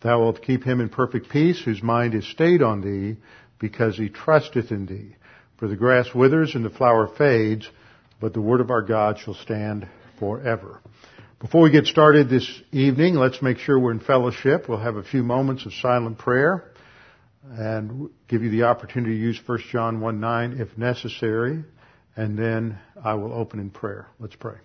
Thou wilt keep him in perfect peace, whose mind is stayed on thee, because he trusteth in thee. For the grass withers and the flower fades, but the word of our God shall stand forever. Before we get started this evening, let's make sure we're in fellowship. We'll have a few moments of silent prayer and give you the opportunity to use 1 John 1 9 if necessary, and then I will open in prayer. Let's pray.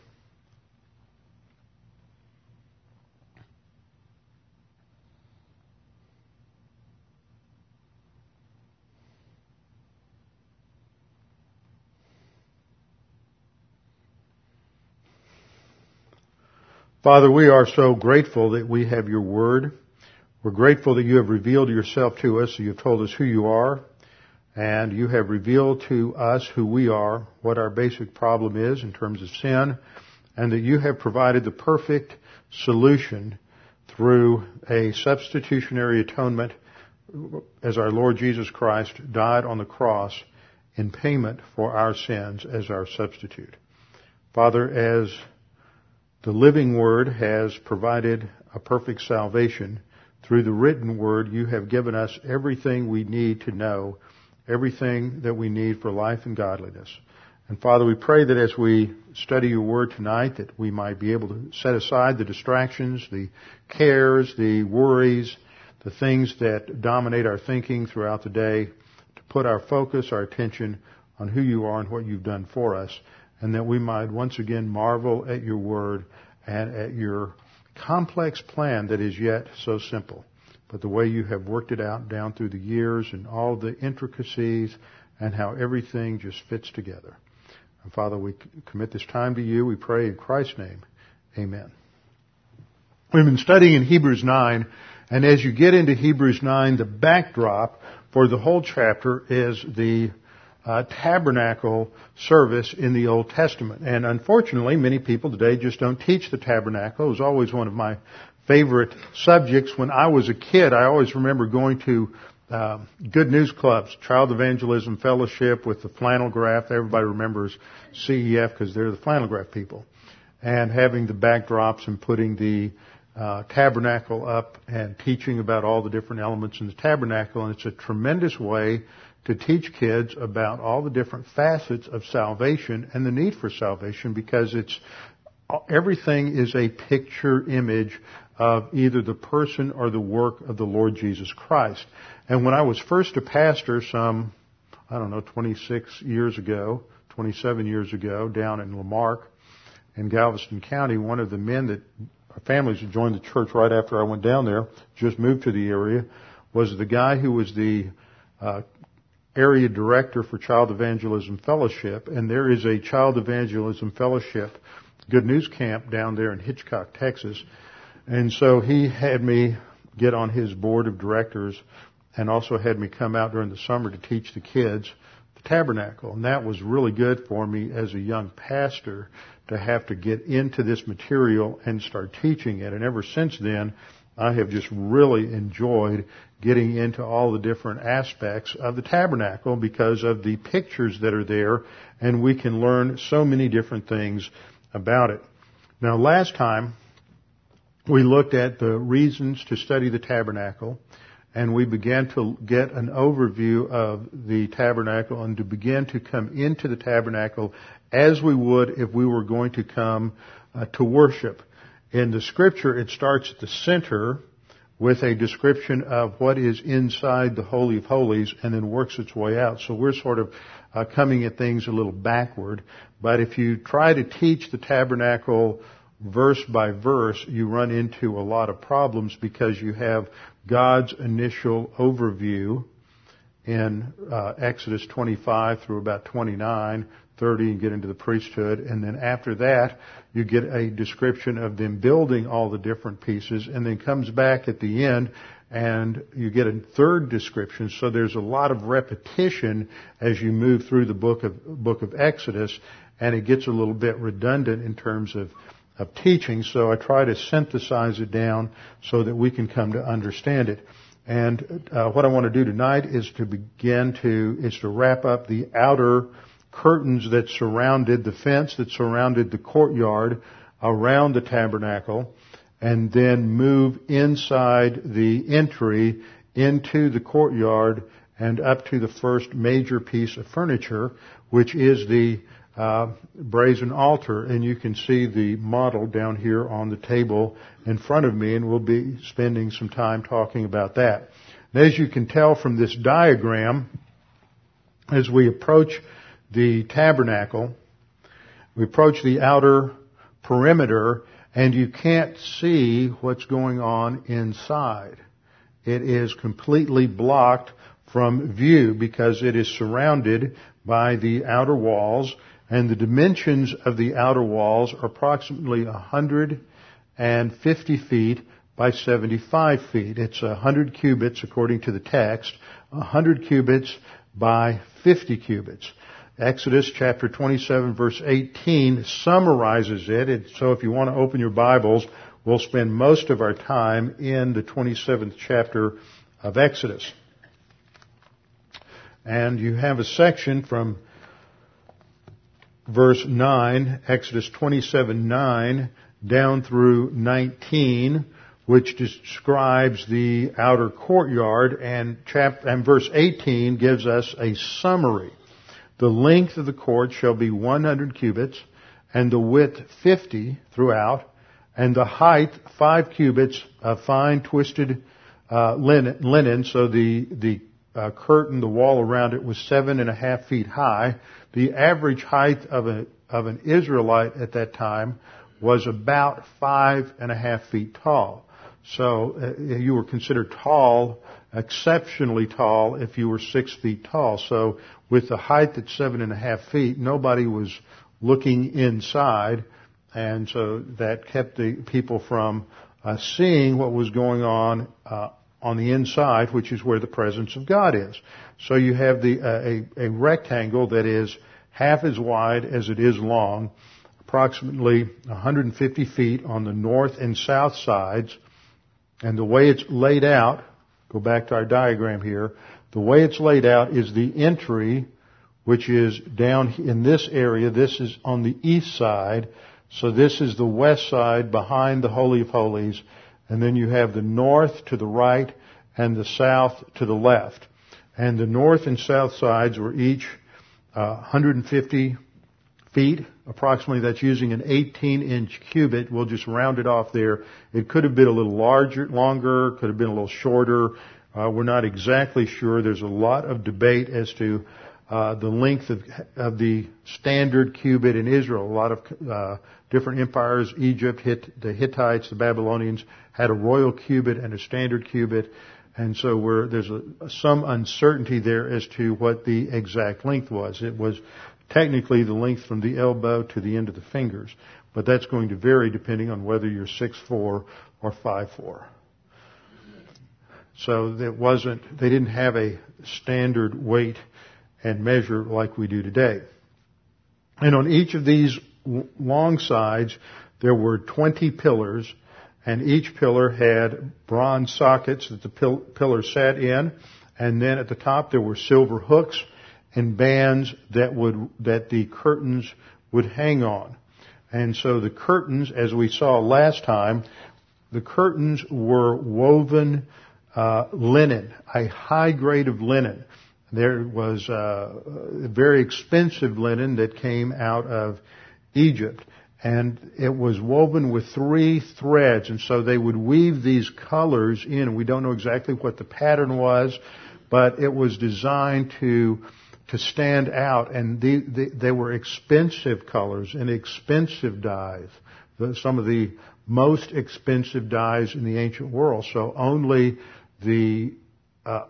Father, we are so grateful that we have your word. We're grateful that you have revealed yourself to us. You've told us who you are, and you have revealed to us who we are, what our basic problem is in terms of sin, and that you have provided the perfect solution through a substitutionary atonement as our Lord Jesus Christ died on the cross in payment for our sins as our substitute. Father, as the living Word has provided a perfect salvation. Through the written Word, you have given us everything we need to know, everything that we need for life and godliness. And Father, we pray that as we study your Word tonight, that we might be able to set aside the distractions, the cares, the worries, the things that dominate our thinking throughout the day, to put our focus, our attention on who you are and what you've done for us and that we might once again marvel at your word and at your complex plan that is yet so simple. But the way you have worked it out down through the years and all the intricacies and how everything just fits together. And Father, we commit this time to you. We pray in Christ's name. Amen. We've been studying in Hebrews 9, and as you get into Hebrews 9, the backdrop for the whole chapter is the uh, tabernacle service in the Old Testament. And unfortunately, many people today just don't teach the tabernacle. It was always one of my favorite subjects. When I was a kid, I always remember going to uh, good news clubs, Child Evangelism Fellowship with the flannel graph. Everybody remembers CEF because they're the flannel graph people. And having the backdrops and putting the uh, tabernacle up and teaching about all the different elements in the tabernacle. And it's a tremendous way to teach kids about all the different facets of salvation and the need for salvation because it's everything is a picture image of either the person or the work of the Lord Jesus Christ. And when I was first a pastor some, I don't know, 26 years ago, 27 years ago, down in La Marque in Galveston County, one of the men that families that joined the church right after I went down there, just moved to the area, was the guy who was the uh, area director for Child Evangelism Fellowship, and there is a Child Evangelism Fellowship Good News Camp down there in Hitchcock, Texas. And so he had me get on his board of directors and also had me come out during the summer to teach the kids the tabernacle. And that was really good for me as a young pastor to have to get into this material and start teaching it. And ever since then, I have just really enjoyed getting into all the different aspects of the tabernacle because of the pictures that are there and we can learn so many different things about it. Now last time we looked at the reasons to study the tabernacle and we began to get an overview of the tabernacle and to begin to come into the tabernacle as we would if we were going to come uh, to worship. In the scripture, it starts at the center with a description of what is inside the Holy of Holies and then works its way out. So we're sort of uh, coming at things a little backward. But if you try to teach the tabernacle verse by verse, you run into a lot of problems because you have God's initial overview in uh, Exodus 25 through about 29, 30 and get into the priesthood. And then after that, you get a description of them building all the different pieces and then comes back at the end and you get a third description. So there's a lot of repetition as you move through the book of, book of Exodus and it gets a little bit redundant in terms of of teaching, so I try to synthesize it down so that we can come to understand it. And uh, what I want to do tonight is to begin to is to wrap up the outer curtains that surrounded the fence that surrounded the courtyard around the tabernacle, and then move inside the entry into the courtyard and up to the first major piece of furniture, which is the uh, brazen altar, and you can see the model down here on the table in front of me, and we'll be spending some time talking about that. And as you can tell from this diagram, as we approach the tabernacle, we approach the outer perimeter, and you can't see what's going on inside. It is completely blocked from view because it is surrounded by the outer walls and the dimensions of the outer walls are approximately 150 feet by 75 feet. It's 100 cubits according to the text, 100 cubits by 50 cubits. Exodus chapter 27 verse 18 summarizes it. So if you want to open your Bibles, we'll spend most of our time in the 27th chapter of Exodus. And you have a section from verse 9, Exodus 27, 9, down through 19, which describes the outer courtyard, and, chap- and verse 18 gives us a summary. The length of the court shall be 100 cubits, and the width 50 throughout, and the height 5 cubits of fine twisted uh, linen, linen, so the, the uh, curtain, the wall around it was seven and a half feet high. The average height of, a, of an Israelite at that time was about five and a half feet tall. So uh, you were considered tall, exceptionally tall, if you were six feet tall. So with the height at seven and a half feet, nobody was looking inside, and so that kept the people from uh, seeing what was going on uh, on the inside, which is where the presence of God is. So you have the, uh, a, a rectangle that is half as wide as it is long, approximately 150 feet on the north and south sides. And the way it's laid out, go back to our diagram here, the way it's laid out is the entry, which is down in this area. This is on the east side. So this is the west side behind the Holy of Holies and then you have the north to the right and the south to the left. And the north and south sides were each uh, 150 feet, approximately. That's using an 18 inch cubit. We'll just round it off there. It could have been a little larger, longer, could have been a little shorter. Uh, we're not exactly sure. There's a lot of debate as to uh, the length of, of, the standard cubit in Israel. A lot of uh, different empires, Egypt, Hitt, the Hittites, the Babylonians, had a royal cubit and a standard cubit. And so there's a, some uncertainty there as to what the exact length was. It was technically the length from the elbow to the end of the fingers, but that's going to vary depending on whether you're 6'4 or 5'4. So it wasn't, they didn't have a standard weight and measure like we do today. And on each of these long sides, there were 20 pillars and each pillar had bronze sockets that the pil- pillar sat in, and then at the top there were silver hooks and bands that would that the curtains would hang on. And so the curtains, as we saw last time, the curtains were woven uh, linen, a high grade of linen. There was uh, very expensive linen that came out of Egypt and it was woven with three threads, and so they would weave these colors in. We don't know exactly what the pattern was, but it was designed to to stand out, and the, the, they were expensive colors and expensive dyes. The, some of the most expensive dyes in the ancient world. So only the uh,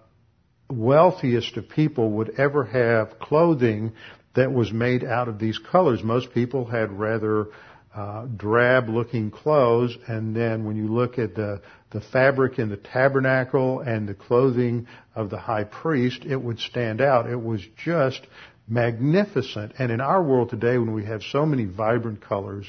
wealthiest of people would ever have clothing that was made out of these colors. Most people had rather uh, drab looking clothes and then when you look at the the fabric in the tabernacle and the clothing of the high priest it would stand out it was just magnificent and in our world today when we have so many vibrant colors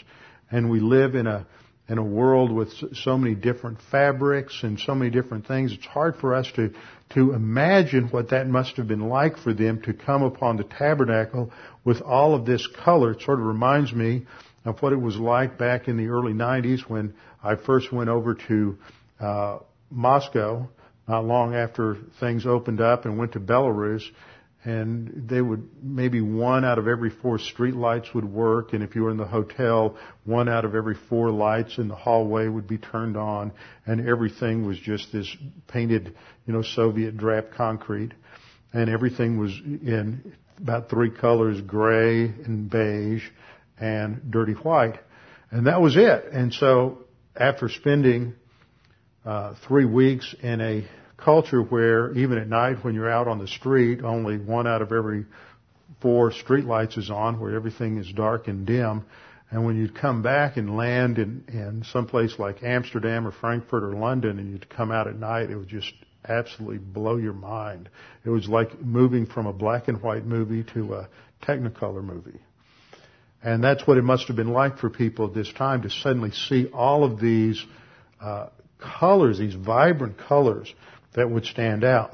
and we live in a in a world with so many different fabrics and so many different things, it's hard for us to, to imagine what that must have been like for them to come upon the tabernacle with all of this color. It sort of reminds me of what it was like back in the early 90s when I first went over to uh, Moscow, not long after things opened up and went to Belarus and they would maybe one out of every four street lights would work and if you were in the hotel one out of every four lights in the hallway would be turned on and everything was just this painted you know soviet drap concrete and everything was in about three colors gray and beige and dirty white. And that was it. And so after spending uh, three weeks in a culture where even at night when you're out on the street, only one out of every four street lights is on, where everything is dark and dim. And when you'd come back and land in, in some place like Amsterdam or Frankfurt or London and you'd come out at night, it would just absolutely blow your mind. It was like moving from a black and white movie to a Technicolor movie. And that's what it must have been like for people at this time to suddenly see all of these uh, colors, these vibrant colors that would stand out.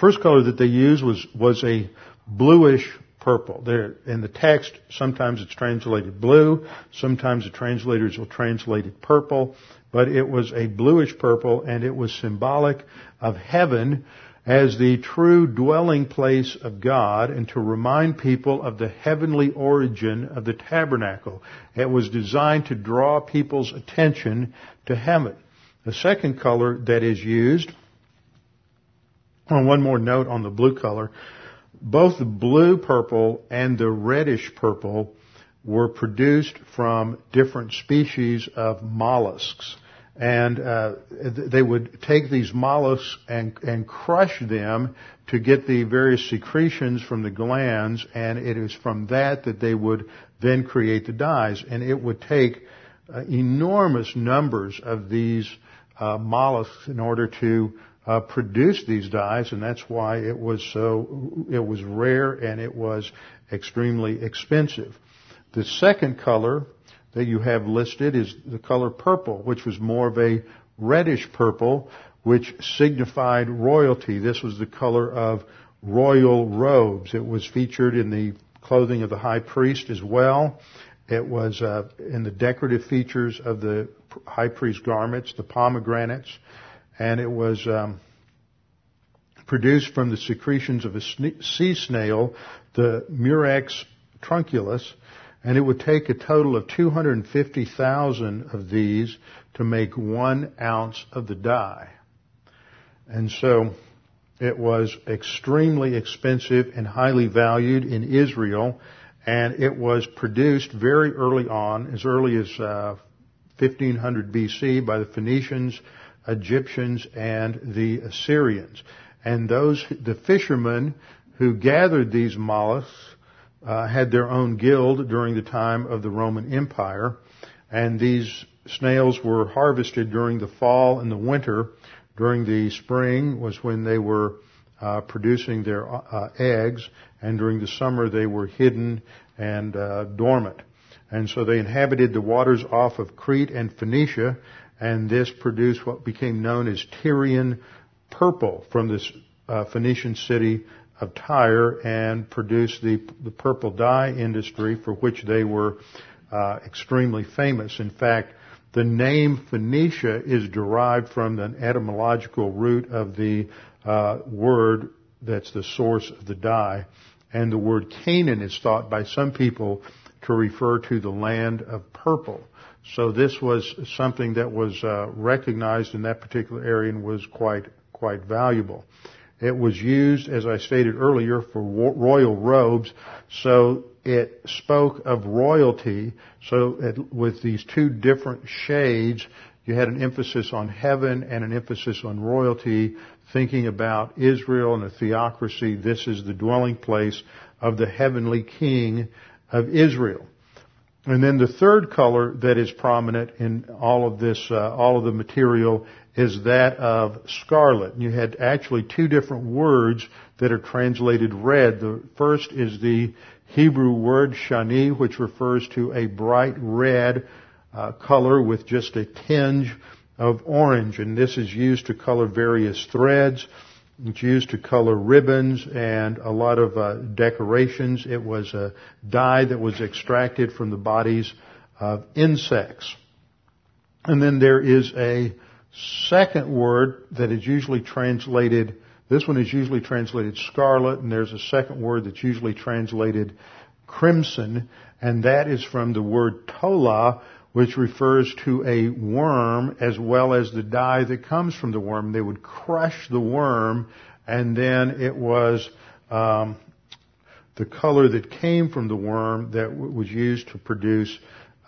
First color that they used was, was a bluish purple. There, in the text, sometimes it's translated blue, sometimes the translators will translate it purple, but it was a bluish purple and it was symbolic of heaven as the true dwelling place of God and to remind people of the heavenly origin of the tabernacle. It was designed to draw people's attention to heaven. The second color that is used, on one more note on the blue color, both the blue purple and the reddish purple were produced from different species of mollusks. And uh, they would take these mollusks and, and crush them to get the various secretions from the glands, and it is from that that they would then create the dyes. And it would take uh, enormous numbers of these uh, mollusks in order to uh, produce these dyes, and that's why it was so it was rare and it was extremely expensive. The second color that you have listed is the color purple, which was more of a reddish purple, which signified royalty. This was the color of royal robes. It was featured in the clothing of the high priest as well. It was uh, in the decorative features of the high priest garments, the pomegranates, and it was um, produced from the secretions of a sea snail, the Murex trunculus, and it would take a total of 250,000 of these to make one ounce of the dye. And so it was extremely expensive and highly valued in Israel and it was produced very early on, as early as uh, 1500 BC by the Phoenicians, Egyptians, and the Assyrians. And those, the fishermen who gathered these mollusks uh, had their own guild during the time of the Roman Empire, and these snails were harvested during the fall and the winter. During the spring was when they were uh, producing their uh, eggs, and during the summer they were hidden and uh, dormant. And so they inhabited the waters off of Crete and Phoenicia, and this produced what became known as Tyrian purple from this uh, Phoenician city of Tyre, and produced the the purple dye industry for which they were uh, extremely famous. In fact, the name Phoenicia is derived from the etymological root of the uh, word that's the source of the dye. And the word Canaan is thought by some people to refer to the land of purple. So this was something that was uh, recognized in that particular area and was quite quite valuable. It was used, as I stated earlier, for royal robes. So it spoke of royalty. So it, with these two different shades, you had an emphasis on heaven and an emphasis on royalty, thinking about Israel and a theocracy. This is the dwelling place of the heavenly king of Israel. And then the third color that is prominent in all of this, uh, all of the material is that of scarlet. You had actually two different words that are translated red. The first is the Hebrew word shani, which refers to a bright red uh, color with just a tinge of orange. And this is used to color various threads. It's used to color ribbons and a lot of uh, decorations. It was a dye that was extracted from the bodies of insects. And then there is a second word that is usually translated, this one is usually translated scarlet, and there's a second word that's usually translated crimson, and that is from the word tola, which refers to a worm as well as the dye that comes from the worm. They would crush the worm, and then it was um, the color that came from the worm that w- was used to produce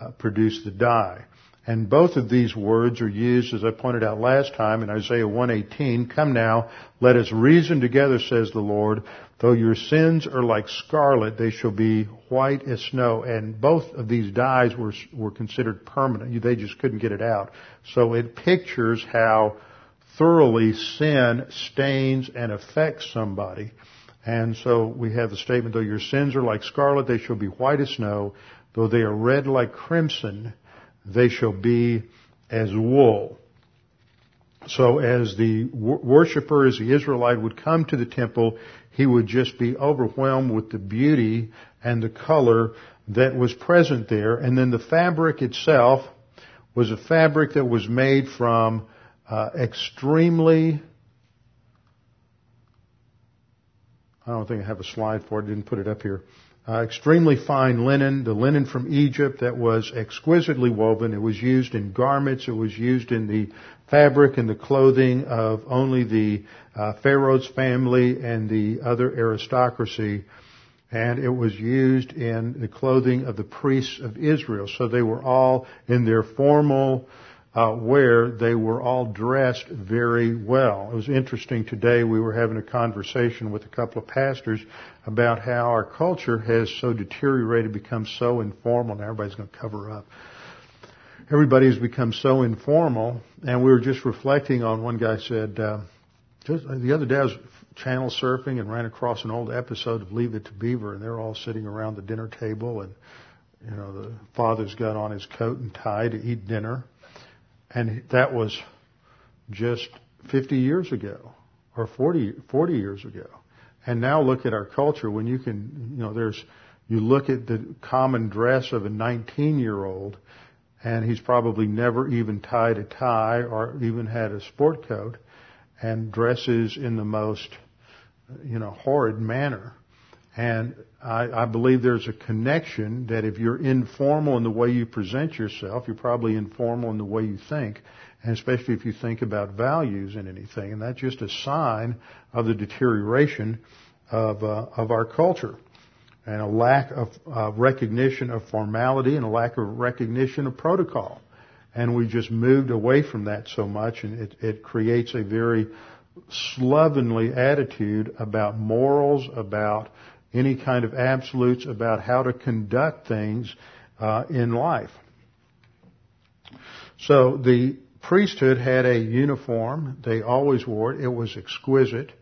uh, produce the dye. And both of these words are used, as I pointed out last time, in Isaiah 118. Come now, let us reason together, says the Lord. Though your sins are like scarlet, they shall be white as snow. And both of these dyes were, were considered permanent. They just couldn't get it out. So it pictures how thoroughly sin stains and affects somebody. And so we have the statement, though your sins are like scarlet, they shall be white as snow. Though they are red like crimson, they shall be as wool. So as the worshiper, as the Israelite would come to the temple, he would just be overwhelmed with the beauty and the color that was present there. And then the fabric itself was a fabric that was made from uh, extremely I don't think I have a slide for it. I didn't put it up here uh, extremely fine linen, the linen from Egypt that was exquisitely woven. It was used in garments. It was used in the fabric and the clothing of only the uh, Pharaoh's family and the other aristocracy. And it was used in the clothing of the priests of Israel. So they were all in their formal uh, where they were all dressed very well. It was interesting today. We were having a conversation with a couple of pastors about how our culture has so deteriorated, become so informal. and everybody's going to cover up. Everybody has become so informal, and we were just reflecting on. One guy said, uh, just the other day I was channel surfing and ran across an old episode of Leave It to Beaver, and they're all sitting around the dinner table, and you know the father's got on his coat and tie to eat dinner and that was just 50 years ago or 40, 40 years ago. And now look at our culture when you can, you know, there's, you look at the common dress of a 19 year old and he's probably never even tied a tie or even had a sport coat and dresses in the most, you know, horrid manner. And I, I, believe there's a connection that if you're informal in the way you present yourself, you're probably informal in the way you think, and especially if you think about values in anything. And that's just a sign of the deterioration of, uh, of our culture. And a lack of uh, recognition of formality and a lack of recognition of protocol. And we just moved away from that so much and it, it creates a very slovenly attitude about morals, about any kind of absolutes about how to conduct things uh, in life. So the priesthood had a uniform. They always wore it. It was exquisite.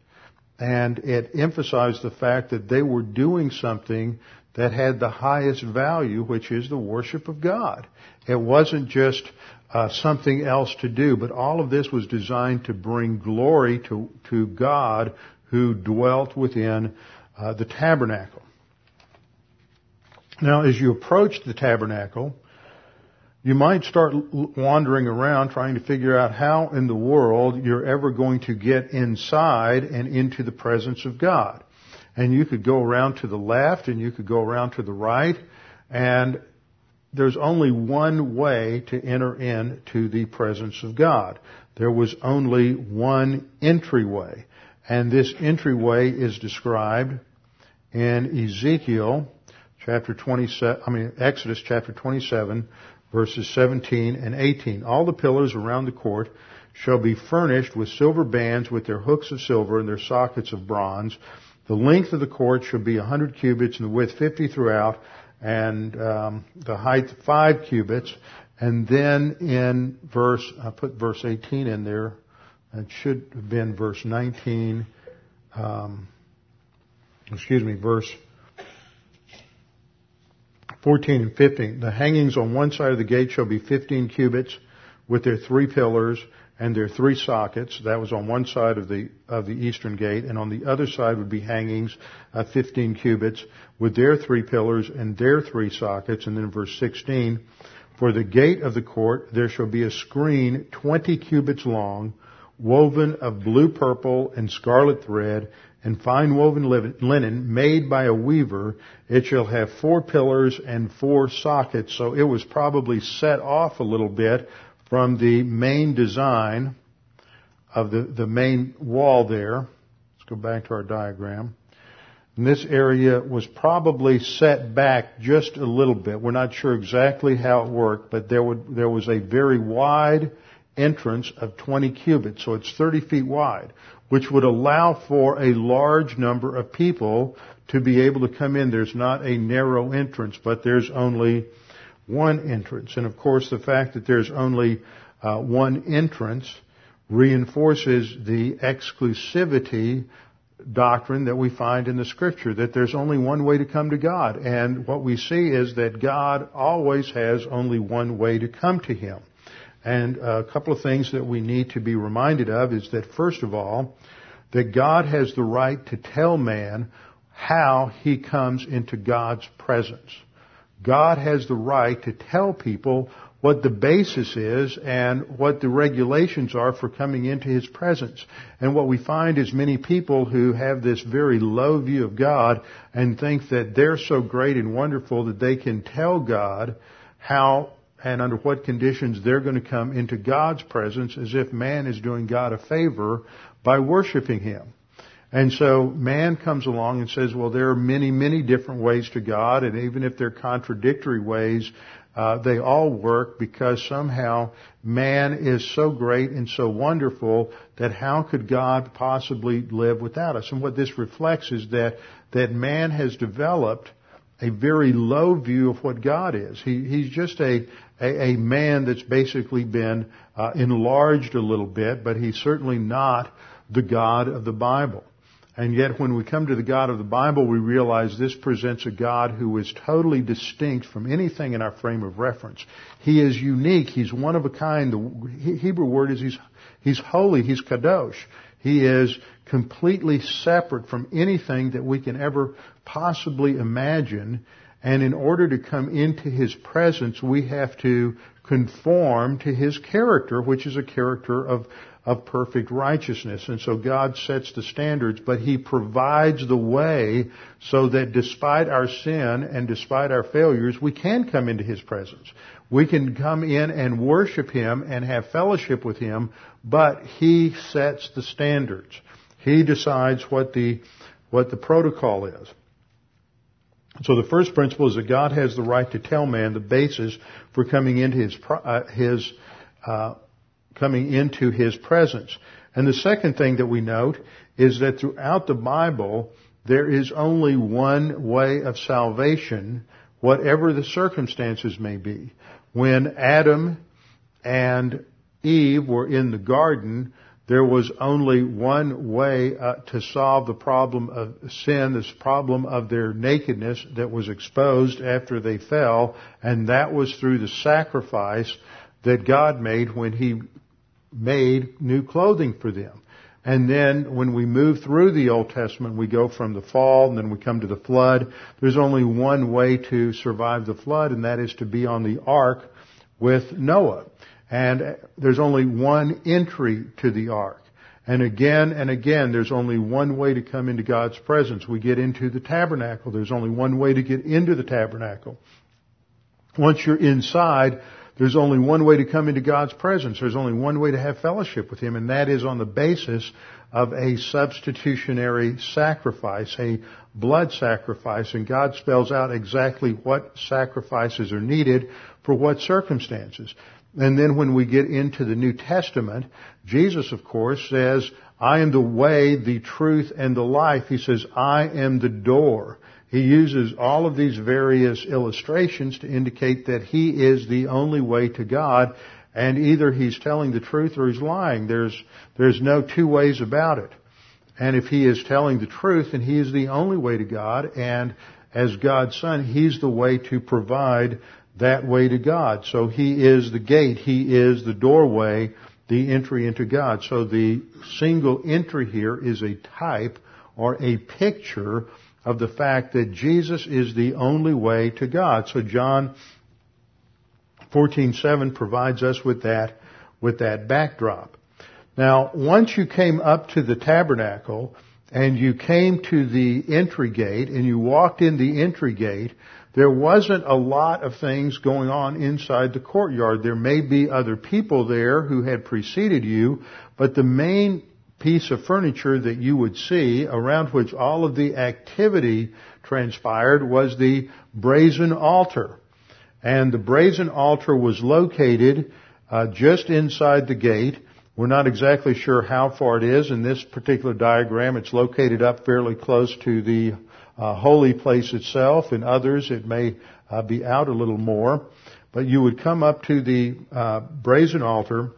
And it emphasized the fact that they were doing something that had the highest value, which is the worship of God. It wasn't just uh, something else to do, but all of this was designed to bring glory to, to God who dwelt within uh, the tabernacle. Now, as you approach the tabernacle, you might start wandering around trying to figure out how in the world you're ever going to get inside and into the presence of God. And you could go around to the left and you could go around to the right And there's only one way to enter into the presence of God. There was only one entryway. And this entryway is described in Ezekiel chapter 27, I mean Exodus chapter 27 verses 17 and 18. All the pillars around the court shall be furnished with silver bands with their hooks of silver and their sockets of bronze. The length of the court shall be a hundred cubits and the width fifty throughout and um, the height five cubits. And then in verse, I put verse 18 in there. It should have been verse 19. Um, excuse me, verse 14 and 15. The hangings on one side of the gate shall be 15 cubits with their three pillars and their three sockets. That was on one side of the of the eastern gate, and on the other side would be hangings of 15 cubits with their three pillars and their three sockets. And then verse 16, for the gate of the court there shall be a screen 20 cubits long, woven of blue purple and scarlet thread, and fine woven linen made by a weaver. It shall have four pillars and four sockets. So it was probably set off a little bit from the main design of the, the main wall there. Let's go back to our diagram. And this area was probably set back just a little bit. We're not sure exactly how it worked, but there, would, there was a very wide entrance of 20 cubits, so it's 30 feet wide, which would allow for a large number of people to be able to come in. There's not a narrow entrance, but there's only one entrance. And of course, the fact that there's only uh, one entrance reinforces the exclusivity doctrine that we find in the scripture that there's only one way to come to God. And what we see is that God always has only one way to come to Him. And a couple of things that we need to be reminded of is that first of all, that God has the right to tell man how he comes into God's presence. God has the right to tell people what the basis is and what the regulations are for coming into His presence. And what we find is many people who have this very low view of God and think that they're so great and wonderful that they can tell God how and under what conditions they're going to come into God's presence as if man is doing God a favor by worshiping Him. And so man comes along and says, well, there are many, many different ways to God, and even if they're contradictory ways, uh, they all work because somehow man is so great and so wonderful that how could God possibly live without us? And what this reflects is that that man has developed a very low view of what God is. He, he's just a, a, a man that's basically been uh, enlarged a little bit, but he's certainly not the God of the Bible. And yet when we come to the God of the Bible, we realize this presents a God who is totally distinct from anything in our frame of reference. He is unique. He's one of a kind. The Hebrew word is he's, he's holy. He's kadosh. He is completely separate from anything that we can ever possibly imagine. And in order to come into His presence, we have to conform to His character, which is a character of of perfect righteousness. And so God sets the standards, but He provides the way so that despite our sin and despite our failures, we can come into His presence. We can come in and worship Him and have fellowship with Him, but He sets the standards. He decides what the, what the protocol is. So the first principle is that God has the right to tell man the basis for coming into his, uh, his uh, coming into His presence. And the second thing that we note is that throughout the Bible, there is only one way of salvation, whatever the circumstances may be. When Adam and Eve were in the garden, there was only one way uh, to solve the problem of sin, this problem of their nakedness that was exposed after they fell, and that was through the sacrifice that God made when He made new clothing for them. And then when we move through the Old Testament, we go from the fall and then we come to the flood. There's only one way to survive the flood and that is to be on the ark with Noah. And there's only one entry to the ark. And again and again, there's only one way to come into God's presence. We get into the tabernacle. There's only one way to get into the tabernacle. Once you're inside, there's only one way to come into God's presence. There's only one way to have fellowship with Him, and that is on the basis of a substitutionary sacrifice, a blood sacrifice, and God spells out exactly what sacrifices are needed for what circumstances. And then when we get into the New Testament, Jesus, of course, says, I am the way, the truth, and the life. He says, I am the door. He uses all of these various illustrations to indicate that He is the only way to God, and either He's telling the truth or He's lying. There's, there's no two ways about it. And if He is telling the truth, then He is the only way to God, and as God's Son, He's the way to provide that way to God. So He is the gate. He is the doorway, the entry into God. So the single entry here is a type or a picture of the fact that Jesus is the only way to God. So John 14:7 provides us with that with that backdrop. Now, once you came up to the tabernacle and you came to the entry gate and you walked in the entry gate, there wasn't a lot of things going on inside the courtyard. There may be other people there who had preceded you, but the main piece of furniture that you would see around which all of the activity transpired was the brazen altar. And the brazen altar was located uh, just inside the gate. We're not exactly sure how far it is. In this particular diagram, it's located up fairly close to the uh, holy place itself. In others, it may uh, be out a little more. But you would come up to the uh, brazen altar,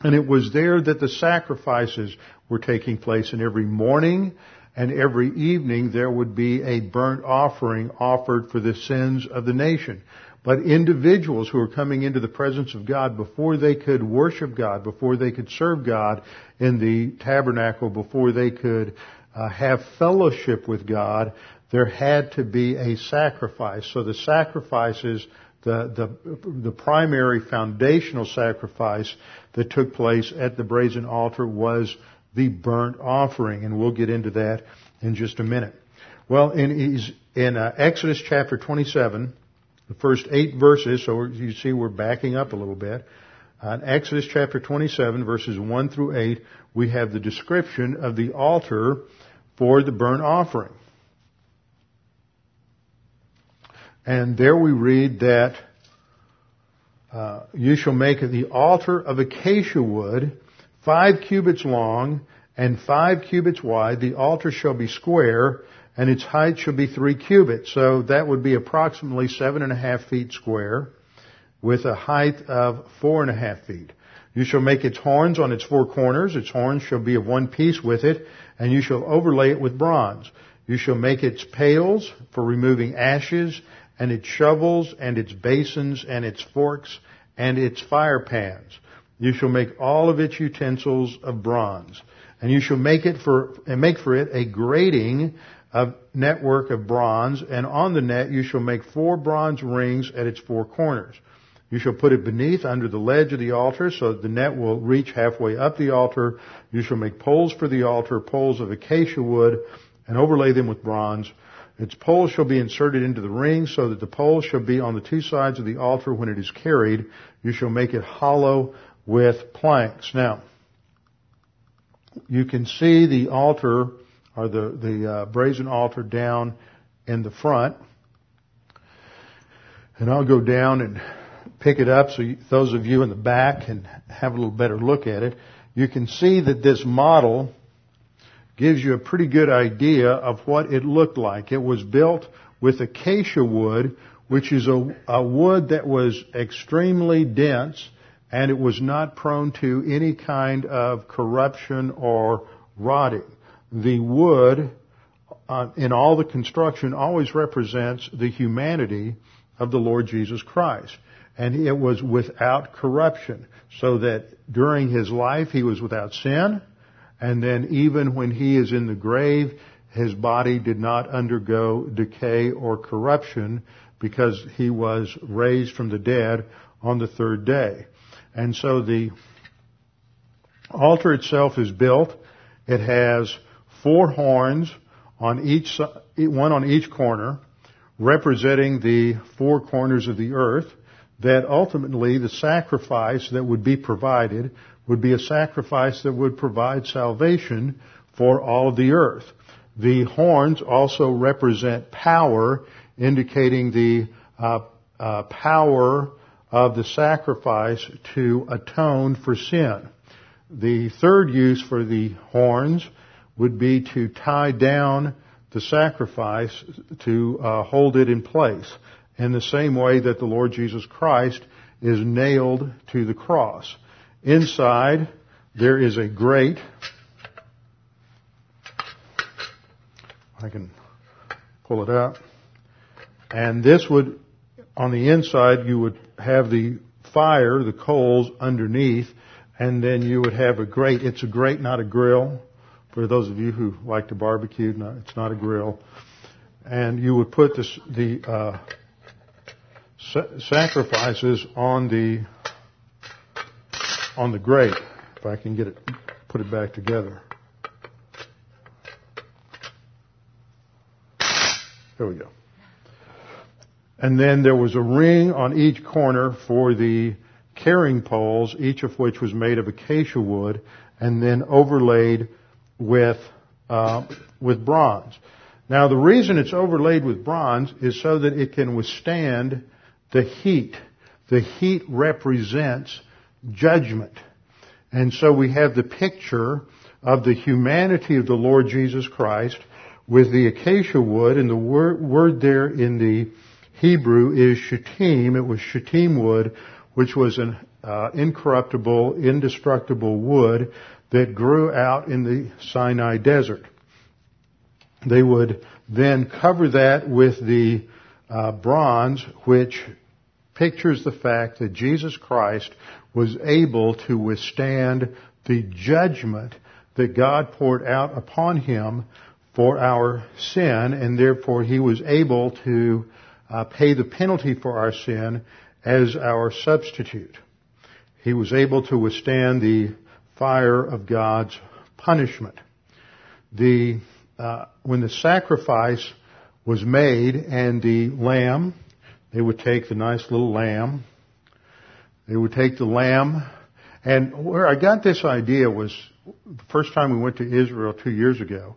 and it was there that the sacrifices were taking place. And every morning and every evening, there would be a burnt offering offered for the sins of the nation. But individuals who were coming into the presence of God before they could worship God, before they could serve God in the tabernacle, before they could uh, have fellowship with God, there had to be a sacrifice. So the sacrifices, the, the, the primary foundational sacrifice that took place at the brazen altar was the burnt offering, and we'll get into that in just a minute. Well, in, in uh, Exodus chapter 27, the first eight verses, so you see we're backing up a little bit. Uh, in Exodus chapter 27, verses 1 through 8, we have the description of the altar for the burnt offering. And there we read that uh, you shall make the altar of acacia wood, five cubits long and five cubits wide. The altar shall be square, and its height shall be three cubits. So that would be approximately seven and a half feet square, with a height of four and a half feet. You shall make its horns on its four corners. Its horns shall be of one piece with it, and you shall overlay it with bronze. You shall make its pails for removing ashes, and its shovels, and its basins, and its forks, and its fire pans. You shall make all of its utensils of bronze. And you shall make it for, and make for it a grating of network of bronze, and on the net you shall make four bronze rings at its four corners. You shall put it beneath under the ledge of the altar so that the net will reach halfway up the altar. You shall make poles for the altar, poles of acacia wood, and overlay them with bronze. Its poles shall be inserted into the ring so that the poles shall be on the two sides of the altar when it is carried. You shall make it hollow with planks. Now, you can see the altar or the, the uh, brazen altar down in the front. And I'll go down and pick it up so you, those of you in the back can have a little better look at it. You can see that this model gives you a pretty good idea of what it looked like. It was built with acacia wood, which is a, a wood that was extremely dense and it was not prone to any kind of corruption or rotting. The wood uh, in all the construction always represents the humanity of the Lord Jesus Christ and it was without corruption, so that during his life he was without sin, and then even when he is in the grave, his body did not undergo decay or corruption because he was raised from the dead on the third day. And so the altar itself is built. It has four horns on each, one on each corner representing the four corners of the earth, that ultimately the sacrifice that would be provided would be a sacrifice that would provide salvation for all of the earth. The horns also represent power, indicating the uh, uh, power of the sacrifice to atone for sin. The third use for the horns would be to tie down the sacrifice to uh, hold it in place in the same way that the Lord Jesus Christ is nailed to the cross. Inside, there is a grate. I can pull it out. And this would, on the inside, you would have the fire, the coals underneath, and then you would have a grate. It's a grate, not a grill. For those of you who like to barbecue, it's not a grill. And you would put this, the uh, sacrifices on the on the grate. If I can get it, put it back together. There we go. And then there was a ring on each corner for the carrying poles, each of which was made of acacia wood, and then overlaid with uh, with bronze. Now, the reason it's overlaid with bronze is so that it can withstand the heat. The heat represents judgment. And so we have the picture of the humanity of the Lord Jesus Christ with the acacia wood, and the word, word there in the Hebrew is shittim. It was shittim wood, which was an uh, incorruptible, indestructible wood that grew out in the Sinai desert. They would then cover that with the uh, bronze, which pictures the fact that Jesus Christ was able to withstand the judgment that God poured out upon him for our sin, and therefore he was able to uh, pay the penalty for our sin as our substitute. He was able to withstand the fire of God's punishment. The uh, when the sacrifice was made and the lamb they would take the nice little lamb. They would take the lamb. And where I got this idea was the first time we went to Israel two years ago.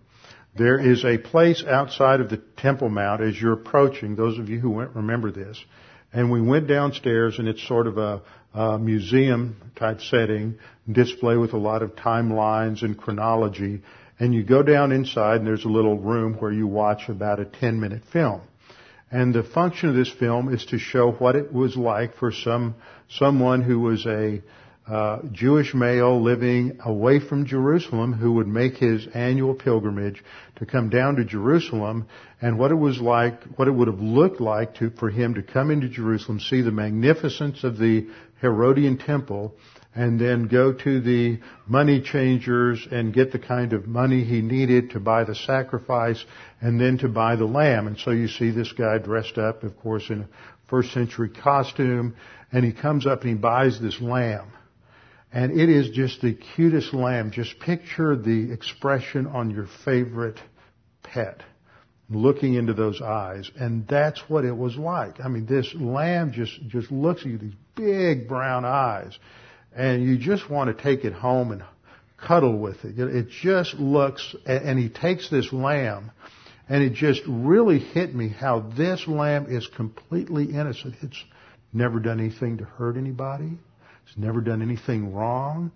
There is a place outside of the Temple Mount as you're approaching. Those of you who went remember this. And we went downstairs and it's sort of a, a museum type setting, display with a lot of timelines and chronology. And you go down inside and there's a little room where you watch about a 10 minute film. And the function of this film is to show what it was like for some someone who was a uh, Jewish male living away from Jerusalem who would make his annual pilgrimage to come down to Jerusalem and what it was like, what it would have looked like to, for him to come into Jerusalem, see the magnificence of the Herodian temple, and then go to the money changers and get the kind of money he needed to buy the sacrifice and then to buy the lamb. And so you see this guy dressed up, of course, in a first century costume, and he comes up and he buys this lamb. And it is just the cutest lamb. Just picture the expression on your favorite pet looking into those eyes. And that's what it was like. I mean, this lamb just, just looks at you, these big brown eyes and you just want to take it home and cuddle with it. It just looks, and he takes this lamb, and it just really hit me how this lamb is completely innocent. It's never done anything to hurt anybody. It's never done anything wrong.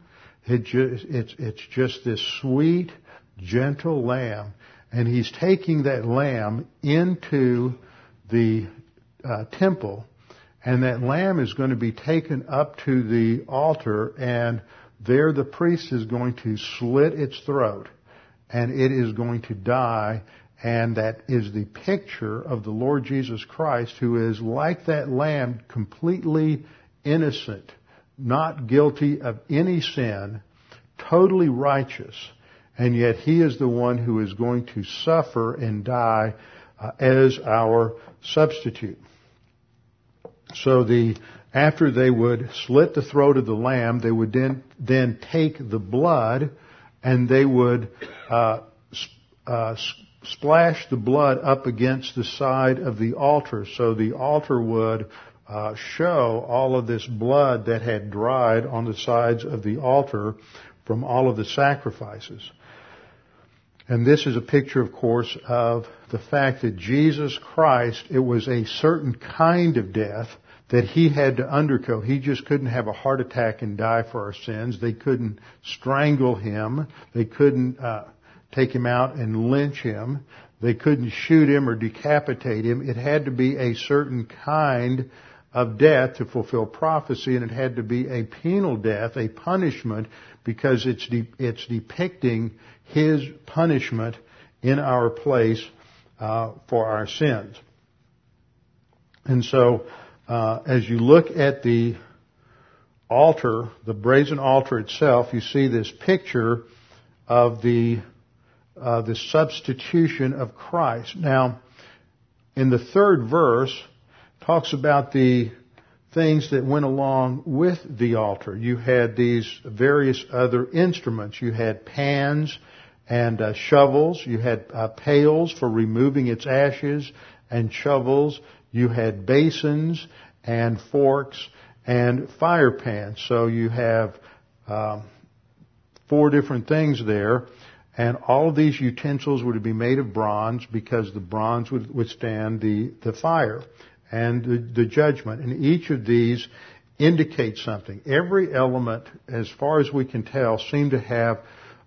It just, it's, it's just this sweet, gentle lamb. And he's taking that lamb into the uh, temple and that lamb is going to be taken up to the altar and there the priest is going to slit its throat and it is going to die and that is the picture of the Lord Jesus Christ who is like that lamb completely innocent, not guilty of any sin, totally righteous, and yet he is the one who is going to suffer and die uh, as our substitute. So the, after they would slit the throat of the lamb, they would then, then take the blood and they would, uh, uh, splash the blood up against the side of the altar. So the altar would uh, show all of this blood that had dried on the sides of the altar from all of the sacrifices. And this is a picture, of course, of the fact that Jesus Christ, it was a certain kind of death that he had to undergo. He just couldn't have a heart attack and die for our sins. They couldn't strangle him. They couldn't uh, take him out and lynch him. They couldn't shoot him or decapitate him. It had to be a certain kind of death to fulfill prophecy, and it had to be a penal death, a punishment, because it's de- it's depicting his punishment in our place uh, for our sins. And so, uh, as you look at the altar, the brazen altar itself, you see this picture of the uh, the substitution of Christ. Now, in the third verse, talks about the things that went along with the altar. You had these various other instruments. You had pans and uh, shovels. You had uh, pails for removing its ashes and shovels. You had basins and forks and fire pans. So you have um, four different things there. And all of these utensils to be made of bronze because the bronze would withstand the, the fire and the, the judgment. And each of these indicates something. Every element, as far as we can tell, seemed to have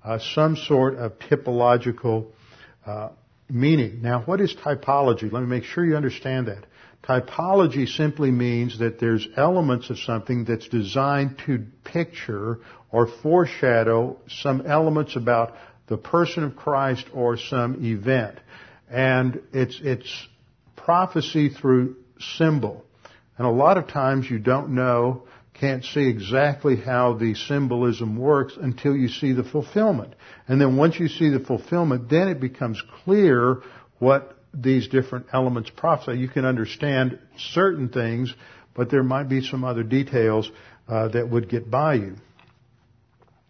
uh, some sort of typological uh, meaning. Now, what is typology? Let me make sure you understand that. Typology simply means that there's elements of something that's designed to picture or foreshadow some elements about the person of Christ or some event. And it's, it's prophecy through symbol. And a lot of times you don't know, can't see exactly how the symbolism works until you see the fulfillment. And then once you see the fulfillment, then it becomes clear what these different elements prophesy. You can understand certain things, but there might be some other details uh, that would get by you.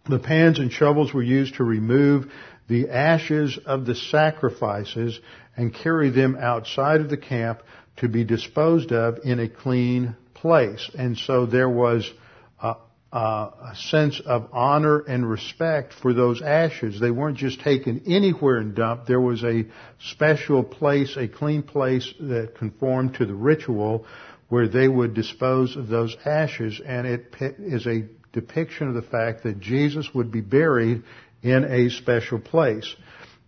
The pans and shovels were used to remove the ashes of the sacrifices and carry them outside of the camp to be disposed of in a clean place. And so there was a, a, sense of honor and respect for those ashes. They weren't just taken anywhere and dumped. There was a special place, a clean place that conformed to the ritual where they would dispose of those ashes. And it is a depiction of the fact that Jesus would be buried in a special place.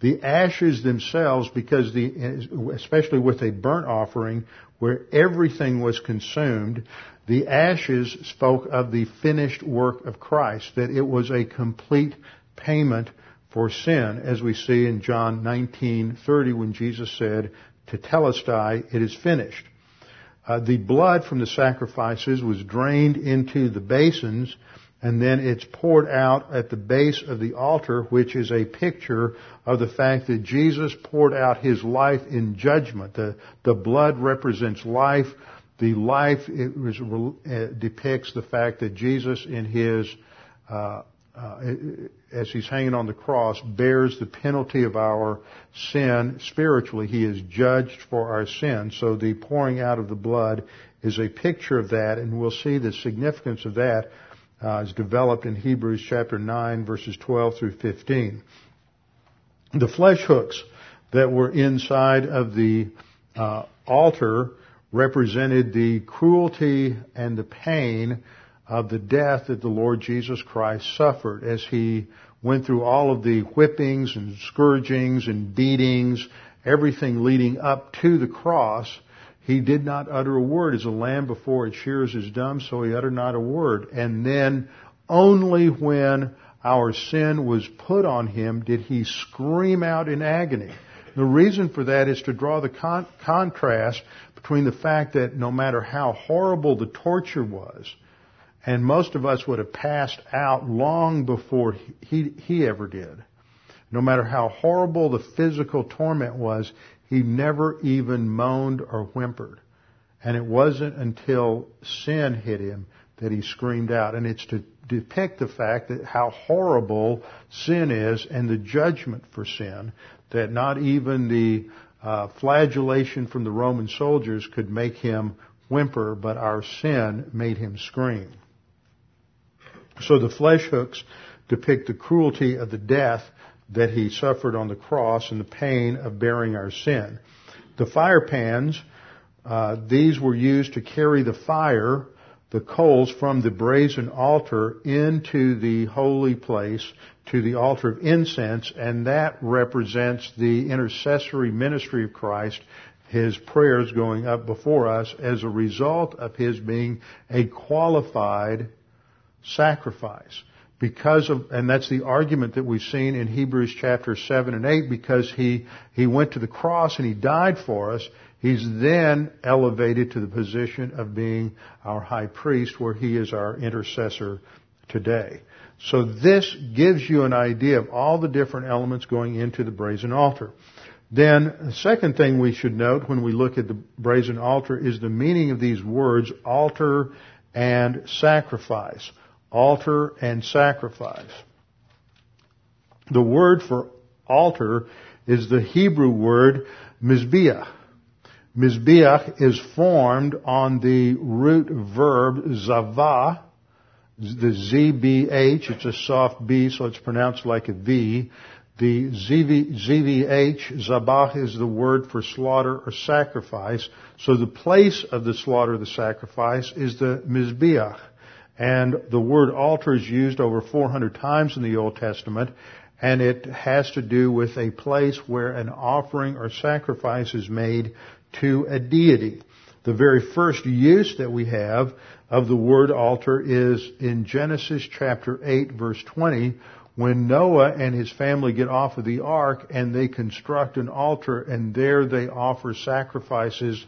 The ashes themselves, because the, especially with a burnt offering where everything was consumed, the ashes spoke of the finished work of Christ, that it was a complete payment for sin, as we see in John 19:30 when Jesus said, "Tetelestai, it is finished." Uh, the blood from the sacrifices was drained into the basins and then it's poured out at the base of the altar, which is a picture of the fact that Jesus poured out his life in judgment. The, the blood represents life. The life it was, uh, depicts the fact that Jesus, in his uh, uh, as he's hanging on the cross, bears the penalty of our sin spiritually. He is judged for our sin. So the pouring out of the blood is a picture of that, and we'll see the significance of that uh, is developed in Hebrews chapter 9 verses 12 through 15. The flesh hooks that were inside of the uh, altar represented the cruelty and the pain of the death that the Lord Jesus Christ suffered as he went through all of the whippings and scourgings and beatings, everything leading up to the cross he did not utter a word. As a lamb before its shears is dumb, so he uttered not a word. And then only when our sin was put on him did he scream out in agony. The reason for that is to draw the con- contrast between the fact that no matter how horrible the torture was, and most of us would have passed out long before he, he ever did. No matter how horrible the physical torment was, he never even moaned or whimpered. And it wasn't until sin hit him that he screamed out. And it's to depict the fact that how horrible sin is and the judgment for sin, that not even the uh, flagellation from the Roman soldiers could make him whimper, but our sin made him scream. So the flesh hooks depict the cruelty of the death that he suffered on the cross and the pain of bearing our sin. The fire pans, uh, these were used to carry the fire, the coals from the brazen altar into the holy place to the altar of incense, and that represents the intercessory ministry of Christ his prayers going up before us as a result of his being a qualified sacrifice. Because of, and that's the argument that we've seen in Hebrews chapter 7 and 8, because he, he went to the cross and he died for us, he's then elevated to the position of being our high priest where he is our intercessor today. So this gives you an idea of all the different elements going into the brazen altar. Then, the second thing we should note when we look at the brazen altar is the meaning of these words, altar and sacrifice. Altar and sacrifice. The word for altar is the Hebrew word mizbeach. Mizbeach is formed on the root verb zavah, the ZBH, it's a soft B, so it's pronounced like a V. The ZV, ZVH, Zabach, is the word for slaughter or sacrifice. So the place of the slaughter the sacrifice is the Mizbeach. And the word altar is used over 400 times in the Old Testament, and it has to do with a place where an offering or sacrifice is made to a deity. The very first use that we have of the word altar is in Genesis chapter 8 verse 20, when Noah and his family get off of the ark and they construct an altar and there they offer sacrifices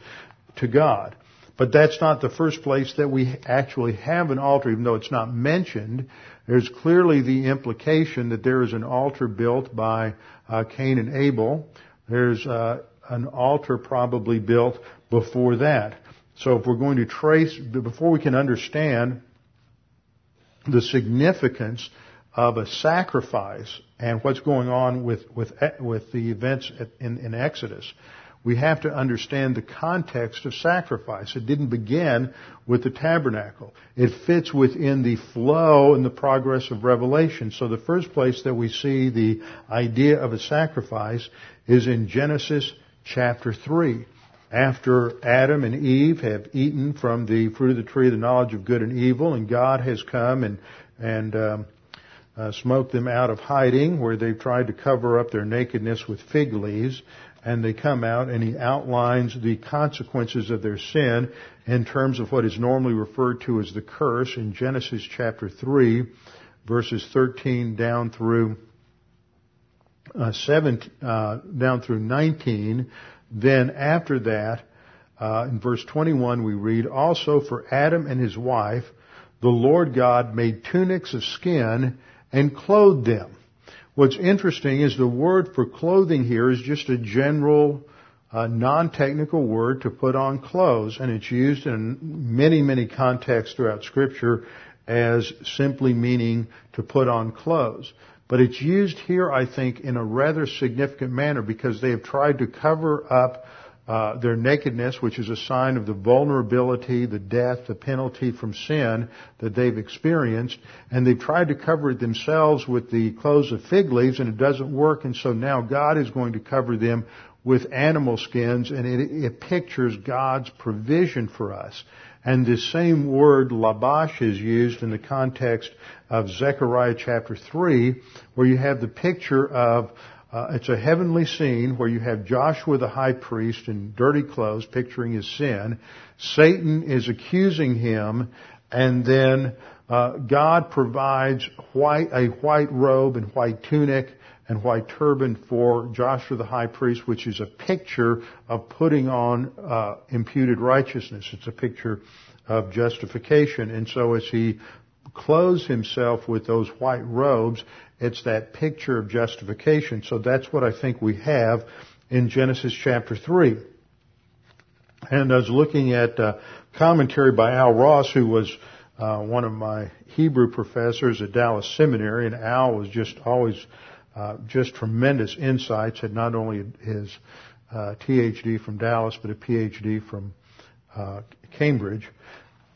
to God. But that's not the first place that we actually have an altar, even though it's not mentioned. There's clearly the implication that there is an altar built by uh, Cain and Abel. There's uh, an altar probably built before that. So if we're going to trace, before we can understand the significance of a sacrifice and what's going on with, with, with the events in, in Exodus, we have to understand the context of sacrifice. It didn't begin with the tabernacle. It fits within the flow and the progress of Revelation. So the first place that we see the idea of a sacrifice is in Genesis chapter 3. After Adam and Eve have eaten from the fruit of the tree of the knowledge of good and evil, and God has come and, and um, uh, smoked them out of hiding, where they've tried to cover up their nakedness with fig leaves, and they come out and he outlines the consequences of their sin in terms of what is normally referred to as the curse in Genesis chapter 3, verses 13 down through uh, 7, uh, down through 19. Then after that, uh, in verse 21 we read, Also for Adam and his wife, the Lord God made tunics of skin and clothed them. What's interesting is the word for clothing here is just a general, uh, non-technical word to put on clothes, and it's used in many, many contexts throughout Scripture as simply meaning to put on clothes. But it's used here, I think, in a rather significant manner because they have tried to cover up uh, their nakedness, which is a sign of the vulnerability, the death, the penalty from sin that they've experienced, and they've tried to cover it themselves with the clothes of fig leaves, and it doesn't work, and so now God is going to cover them with animal skins, and it, it pictures God's provision for us. And the same word labash is used in the context of Zechariah chapter 3, where you have the picture of uh, it's a heavenly scene where you have Joshua the high priest in dirty clothes, picturing his sin. Satan is accusing him, and then uh, God provides white, a white robe and white tunic and white turban for Joshua the high priest, which is a picture of putting on uh, imputed righteousness. It's a picture of justification. And so as he clothes himself with those white robes, it's that picture of justification. So that's what I think we have in Genesis chapter 3. And I was looking at a commentary by Al Ross, who was uh, one of my Hebrew professors at Dallas Seminary, and Al was just always uh, just tremendous insights. Had not only his uh, PhD from Dallas, but a PhD from uh, Cambridge,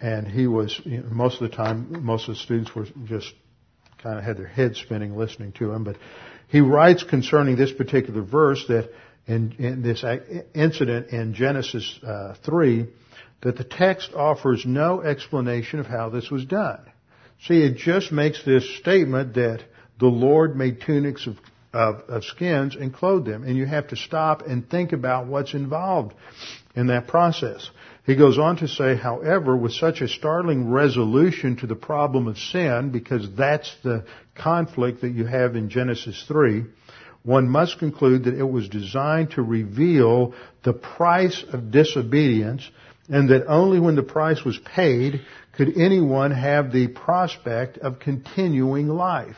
and he was you know, most of the time, most of the students were just kind of had their heads spinning listening to him. But he writes concerning this particular verse that in, in this incident in Genesis uh, three that the text offers no explanation of how this was done. See, it just makes this statement that the Lord made tunics of, of, of, skins and clothed them. And you have to stop and think about what's involved in that process. He goes on to say, however, with such a startling resolution to the problem of sin, because that's the conflict that you have in Genesis 3, one must conclude that it was designed to reveal the price of disobedience and that only when the price was paid could anyone have the prospect of continuing life.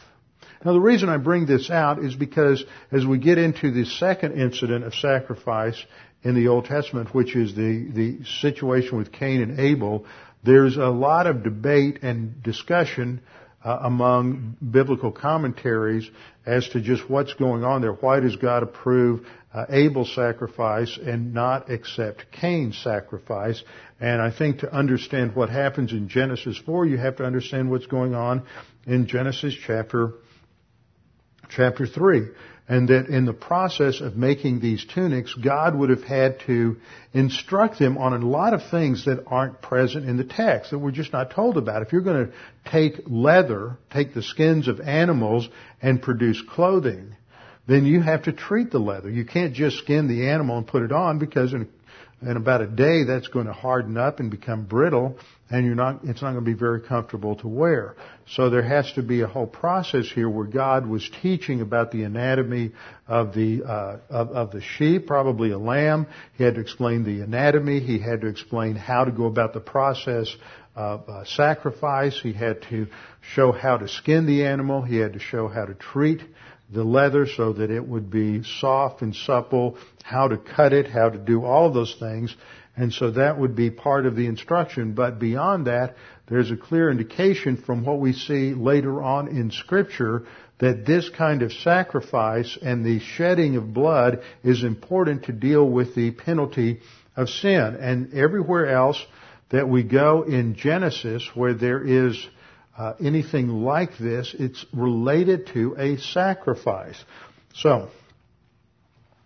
Now the reason I bring this out is because as we get into the second incident of sacrifice in the Old Testament, which is the, the situation with Cain and Abel, there's a lot of debate and discussion uh, among biblical commentaries as to just what's going on there. Why does God approve uh, Abel's sacrifice and not accept Cain's sacrifice? And I think to understand what happens in Genesis 4, you have to understand what's going on in Genesis chapter chapter 3 and that in the process of making these tunics, God would have had to instruct them on a lot of things that aren't present in the text, that we're just not told about. If you're going to take leather, take the skins of animals, and produce clothing, then you have to treat the leather. You can't just skin the animal and put it on because in in about a day that's going to harden up and become brittle and you're not it's not going to be very comfortable to wear. So there has to be a whole process here where god was teaching about the anatomy of the uh, of, of the sheep probably a lamb. He had to explain the anatomy. He had to explain how to go about the process of uh, sacrifice. He had to show how to skin the animal. He had to show how to treat the leather so that it would be soft and supple, how to cut it, how to do all of those things. And so that would be part of the instruction. But beyond that, there's a clear indication from what we see later on in scripture that this kind of sacrifice and the shedding of blood is important to deal with the penalty of sin. And everywhere else that we go in Genesis where there is uh, anything like this. It's related to a sacrifice. So,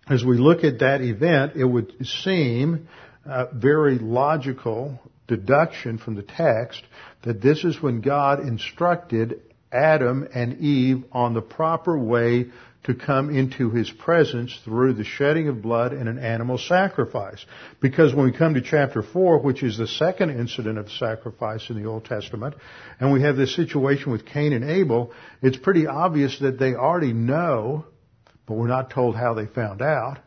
as we look at that event, it would seem uh, very logical deduction from the text that this is when God instructed Adam and Eve on the proper way to come into his presence through the shedding of blood and an animal sacrifice. Because when we come to chapter 4, which is the second incident of sacrifice in the Old Testament, and we have this situation with Cain and Abel, it's pretty obvious that they already know, but we're not told how they found out,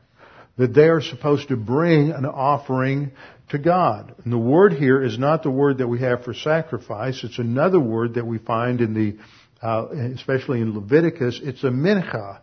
that they are supposed to bring an offering to God. And the word here is not the word that we have for sacrifice, it's another word that we find in the uh, especially in Leviticus, it's a mincha,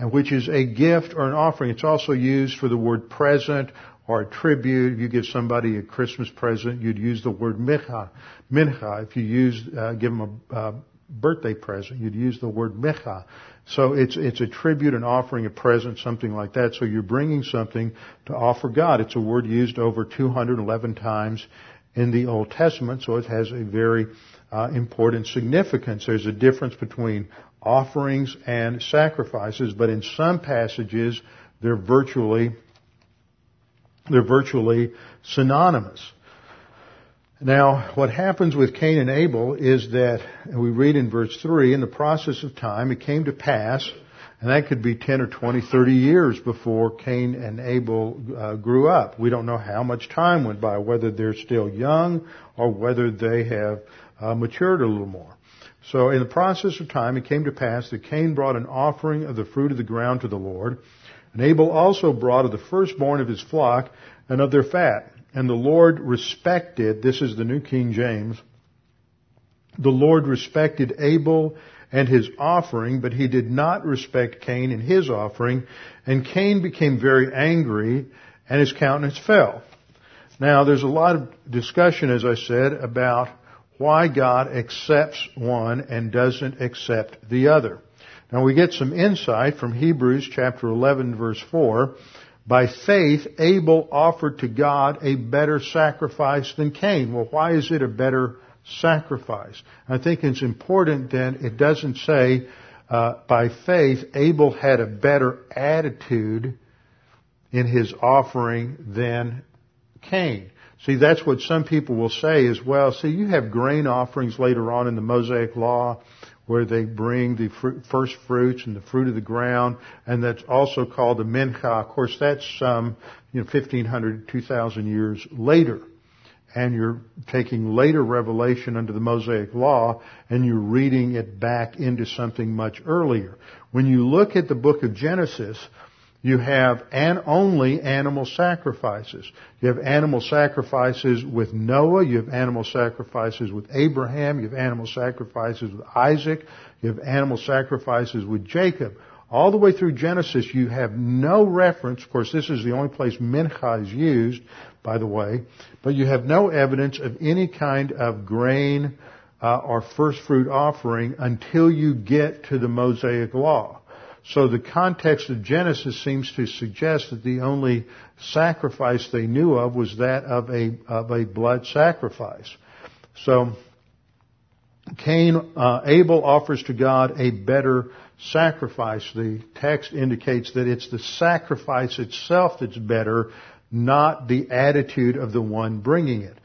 which is a gift or an offering. It's also used for the word present or a tribute. If you give somebody a Christmas present, you'd use the word mincha. Mincha. If you use, uh, give them a uh, birthday present, you'd use the word mincha. So it's it's a tribute, an offering, a present, something like that. So you're bringing something to offer God. It's a word used over 211 times in the Old Testament, so it has a very uh, important significance. There's a difference between offerings and sacrifices, but in some passages they're virtually they're virtually synonymous. Now, what happens with Cain and Abel is that, we read in verse 3, in the process of time, it came to pass, and that could be 10 or 20, 30 years before Cain and Abel uh, grew up. We don't know how much time went by, whether they're still young or whether they have uh, matured a little more. So in the process of time, it came to pass that Cain brought an offering of the fruit of the ground to the Lord, and Abel also brought of the firstborn of his flock and of their fat. And the Lord respected, this is the New King James, the Lord respected Abel and his offering, but he did not respect Cain and his offering, and Cain became very angry, and his countenance fell. Now, there's a lot of discussion, as I said, about why God accepts one and doesn't accept the other. Now we get some insight from Hebrews chapter 11 verse 4. By faith, Abel offered to God a better sacrifice than Cain. Well, why is it a better sacrifice? I think it's important that it doesn't say, uh, by faith, Abel had a better attitude in his offering than Cain. See, that's what some people will say as well. See, you have grain offerings later on in the Mosaic Law where they bring the fruit, first fruits and the fruit of the ground, and that's also called the mincha. Of course, that's um, you know 1500, 2000 years later, and you're taking later revelation under the Mosaic Law and you're reading it back into something much earlier. When you look at the book of Genesis, you have and only animal sacrifices. You have animal sacrifices with Noah. You have animal sacrifices with Abraham. You have animal sacrifices with Isaac. You have animal sacrifices with Jacob. All the way through Genesis, you have no reference. Of course, this is the only place mincha is used, by the way, but you have no evidence of any kind of grain uh, or first fruit offering until you get to the Mosaic Law. So the context of Genesis seems to suggest that the only sacrifice they knew of was that of a, of a blood sacrifice. So Cain, uh, Abel offers to God a better sacrifice. The text indicates that it's the sacrifice itself that's better, not the attitude of the one bringing it.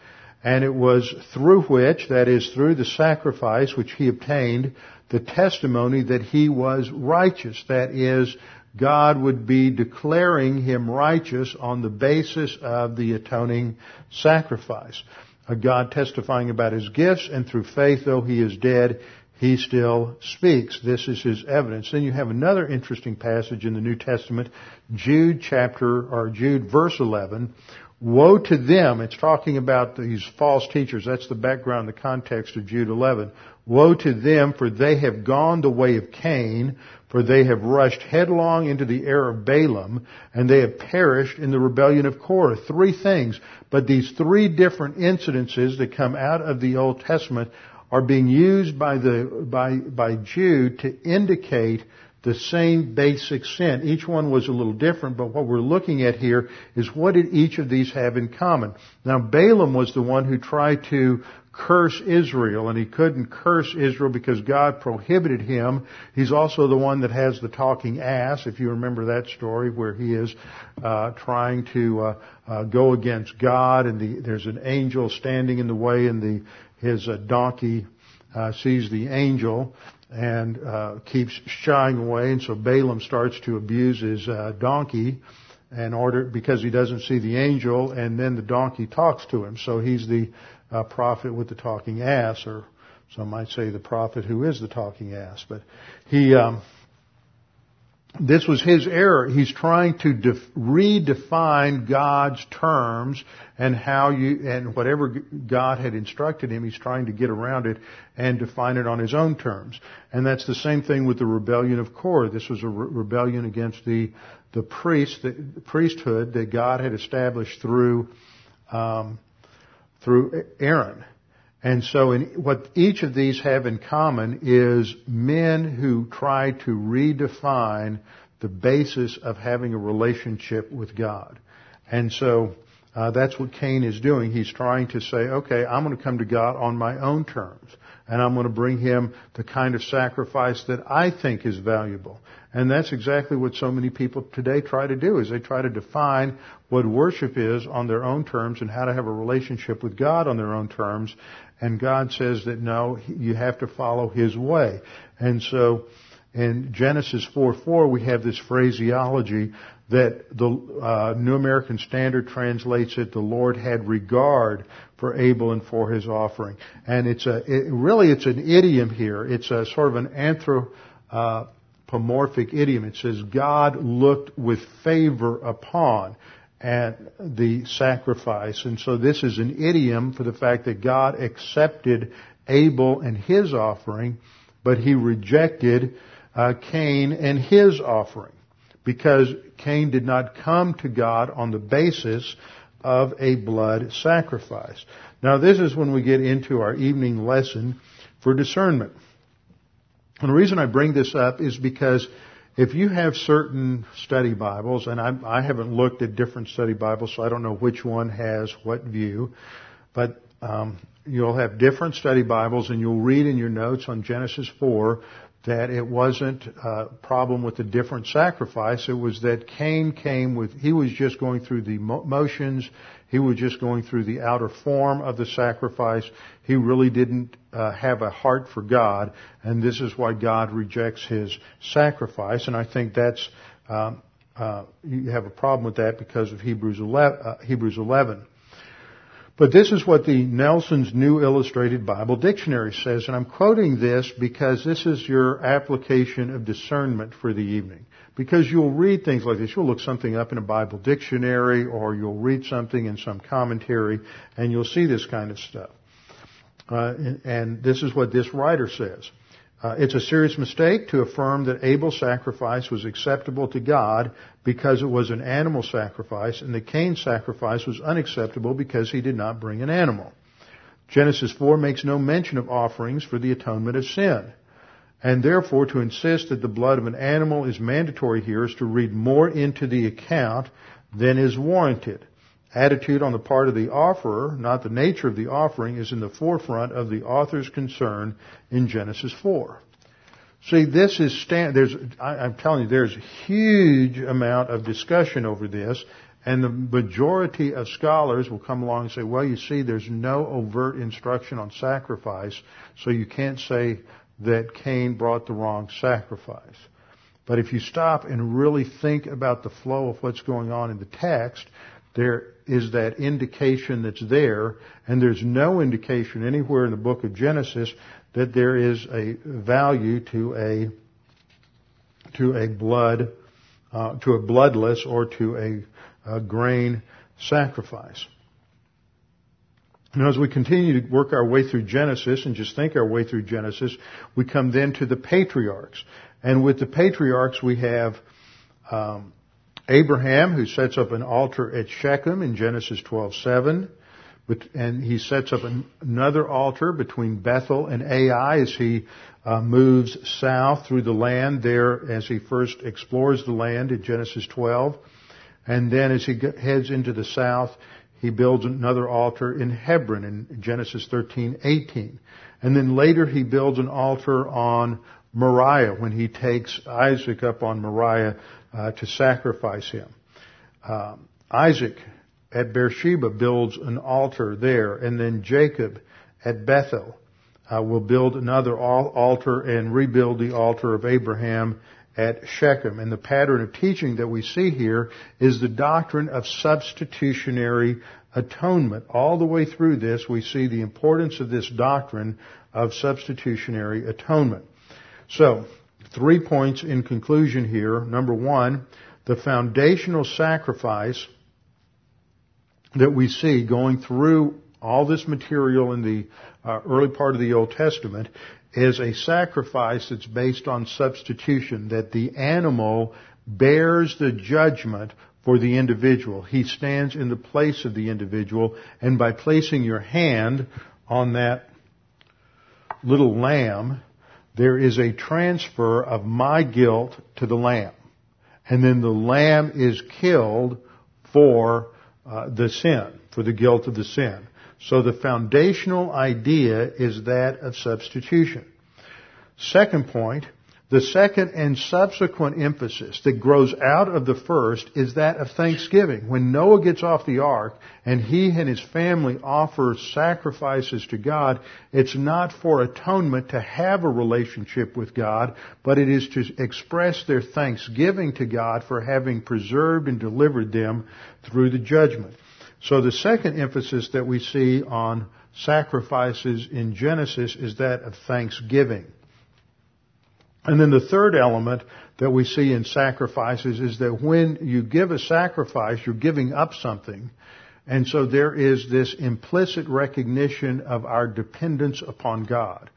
And it was through which, that is, through the sacrifice which he obtained, the testimony that he was righteous. That is, God would be declaring him righteous on the basis of the atoning sacrifice. A God testifying about his gifts, and through faith, though he is dead, he still speaks. This is his evidence. Then you have another interesting passage in the New Testament, Jude chapter, or Jude verse 11. Woe to them, it's talking about these false teachers. That's the background, the context of Jude 11. Woe to them, for they have gone the way of Cain, for they have rushed headlong into the error of Balaam, and they have perished in the rebellion of Korah. Three things. But these three different incidences that come out of the Old Testament are being used by the, by, by Jude to indicate the same basic sin. Each one was a little different, but what we're looking at here is what did each of these have in common? Now Balaam was the one who tried to curse Israel, and he couldn't curse Israel because God prohibited him. He's also the one that has the talking ass, if you remember that story, where he is uh, trying to uh, uh, go against God, and the, there's an angel standing in the way, and the his uh, donkey uh, sees the angel and uh, keeps shying away, and so Balaam starts to abuse his uh, donkey in order because he doesn't see the angel, and then the donkey talks to him. So he's the uh, prophet with the talking ass, or some might say the prophet who is the talking ass. But he, um, this was his error. He's trying to def- redefine God's terms and how you, and whatever God had instructed him, he's trying to get around it and define it on his own terms. And that's the same thing with the rebellion of Korah. This was a re- rebellion against the, the priest, the priesthood that God had established through, um, through Aaron. And so in, what each of these have in common is men who try to redefine the basis of having a relationship with God. And so uh, that's what Cain is doing. He's trying to say, okay, I'm going to come to God on my own terms and I'm going to bring him the kind of sacrifice that I think is valuable. And that's exactly what so many people today try to do is they try to define what worship is on their own terms and how to have a relationship with God on their own terms. And God says that no, you have to follow His way. And so in Genesis 4:4 we have this phraseology that the uh, New American Standard translates it, the Lord had regard for Abel and for his offering. And it's a, it, really it's an idiom here. It's a sort of an anthropomorphic idiom. It says God looked with favor upon at the sacrifice. And so this is an idiom for the fact that God accepted Abel and his offering, but he rejected uh, Cain and his offering because Cain did not come to God on the basis of a blood sacrifice. Now this is when we get into our evening lesson for discernment. And the reason I bring this up is because if you have certain study Bibles, and I, I haven't looked at different study Bibles, so I don't know which one has what view, but um, you'll have different study Bibles, and you'll read in your notes on Genesis 4 that it wasn't a problem with the different sacrifice. It was that Cain came with, he was just going through the motions. He was just going through the outer form of the sacrifice. He really didn't uh, have a heart for God, and this is why God rejects his sacrifice. And I think that's um, uh, you have a problem with that because of Hebrews 11. Uh, Hebrews 11. But this is what the Nelson's New Illustrated Bible Dictionary says, and I'm quoting this because this is your application of discernment for the evening. Because you'll read things like this. You'll look something up in a Bible dictionary or you'll read something in some commentary and you'll see this kind of stuff. Uh, and, and this is what this writer says. Uh, it's a serious mistake to affirm that Abel's sacrifice was acceptable to God because it was an animal sacrifice, and the Cain sacrifice was unacceptable because he did not bring an animal. Genesis 4 makes no mention of offerings for the atonement of sin. And therefore, to insist that the blood of an animal is mandatory here is to read more into the account than is warranted attitude on the part of the offerer, not the nature of the offering, is in the forefront of the author's concern in Genesis 4. See, this is stand, there's, I, I'm telling you, there's a huge amount of discussion over this, and the majority of scholars will come along and say, well, you see, there's no overt instruction on sacrifice, so you can't say that Cain brought the wrong sacrifice. But if you stop and really think about the flow of what's going on in the text, there is that indication that's there, and there's no indication anywhere in the book of Genesis that there is a value to a to a blood uh, to a bloodless or to a, a grain sacrifice. Now, as we continue to work our way through Genesis and just think our way through Genesis, we come then to the patriarchs. And with the patriarchs, we have um, Abraham, who sets up an altar at Shechem in Genesis 12:7, and he sets up another altar between Bethel and Ai as he uh, moves south through the land there as he first explores the land in Genesis 12, and then as he heads into the south, he builds another altar in Hebron in Genesis 13:18, and then later he builds an altar on Moriah when he takes Isaac up on Moriah uh, to sacrifice him. Um, Isaac at Beersheba builds an altar there, and then Jacob at Bethel uh, will build another altar and rebuild the altar of Abraham at Shechem. And the pattern of teaching that we see here is the doctrine of substitutionary atonement. All the way through this, we see the importance of this doctrine of substitutionary atonement. So, three points in conclusion here. Number one, the foundational sacrifice that we see going through all this material in the uh, early part of the Old Testament is a sacrifice that's based on substitution, that the animal bears the judgment for the individual. He stands in the place of the individual, and by placing your hand on that little lamb, there is a transfer of my guilt to the lamb. And then the lamb is killed for uh, the sin, for the guilt of the sin. So the foundational idea is that of substitution. Second point, the second and subsequent emphasis that grows out of the first is that of thanksgiving. When Noah gets off the ark and he and his family offer sacrifices to God, it's not for atonement to have a relationship with God, but it is to express their thanksgiving to God for having preserved and delivered them through the judgment. So the second emphasis that we see on sacrifices in Genesis is that of thanksgiving. And then the third element that we see in sacrifices is that when you give a sacrifice, you're giving up something. And so there is this implicit recognition of our dependence upon God.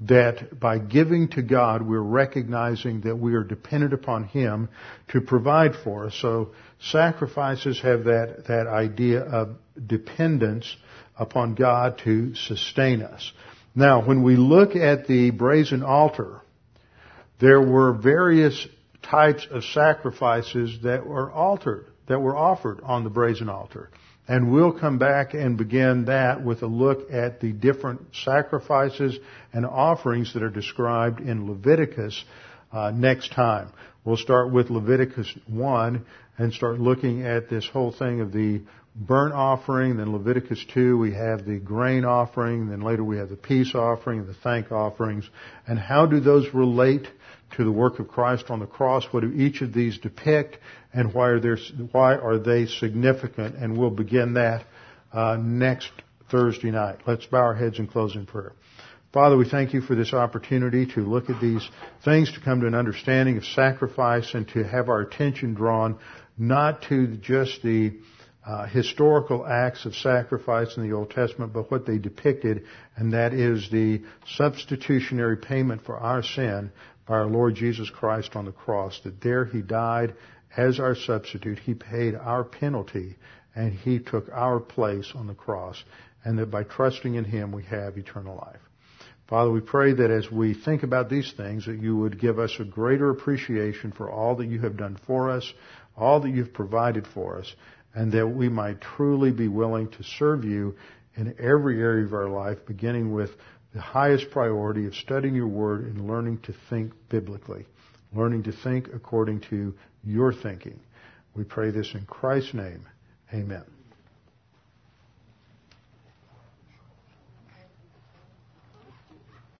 That by giving to God, we're recognizing that we are dependent upon Him to provide for us. So sacrifices have that, that idea of dependence upon God to sustain us. Now, when we look at the brazen altar, there were various types of sacrifices that were altered, that were offered on the brazen altar. And we'll come back and begin that with a look at the different sacrifices and offerings that are described in Leviticus uh, next time. We'll start with Leviticus 1 and start looking at this whole thing of the burnt offering. Then Leviticus 2, we have the grain offering. Then later we have the peace offering and the thank offerings. And how do those relate to the work of Christ on the cross? What do each of these depict? And why are, there, why are they significant? And we'll begin that uh, next Thursday night. Let's bow our heads and close in prayer. Father, we thank you for this opportunity to look at these things, to come to an understanding of sacrifice, and to have our attention drawn not to just the uh, historical acts of sacrifice in the Old Testament, but what they depicted, and that is the substitutionary payment for our sin by our Lord Jesus Christ on the cross. That there He died as our substitute. He paid our penalty, and He took our place on the cross, and that by trusting in Him we have eternal life. Father, we pray that as we think about these things, that you would give us a greater appreciation for all that you have done for us, all that you've provided for us, and that we might truly be willing to serve you in every area of our life, beginning with the highest priority of studying your word and learning to think biblically, learning to think according to your thinking. We pray this in Christ's name. Amen.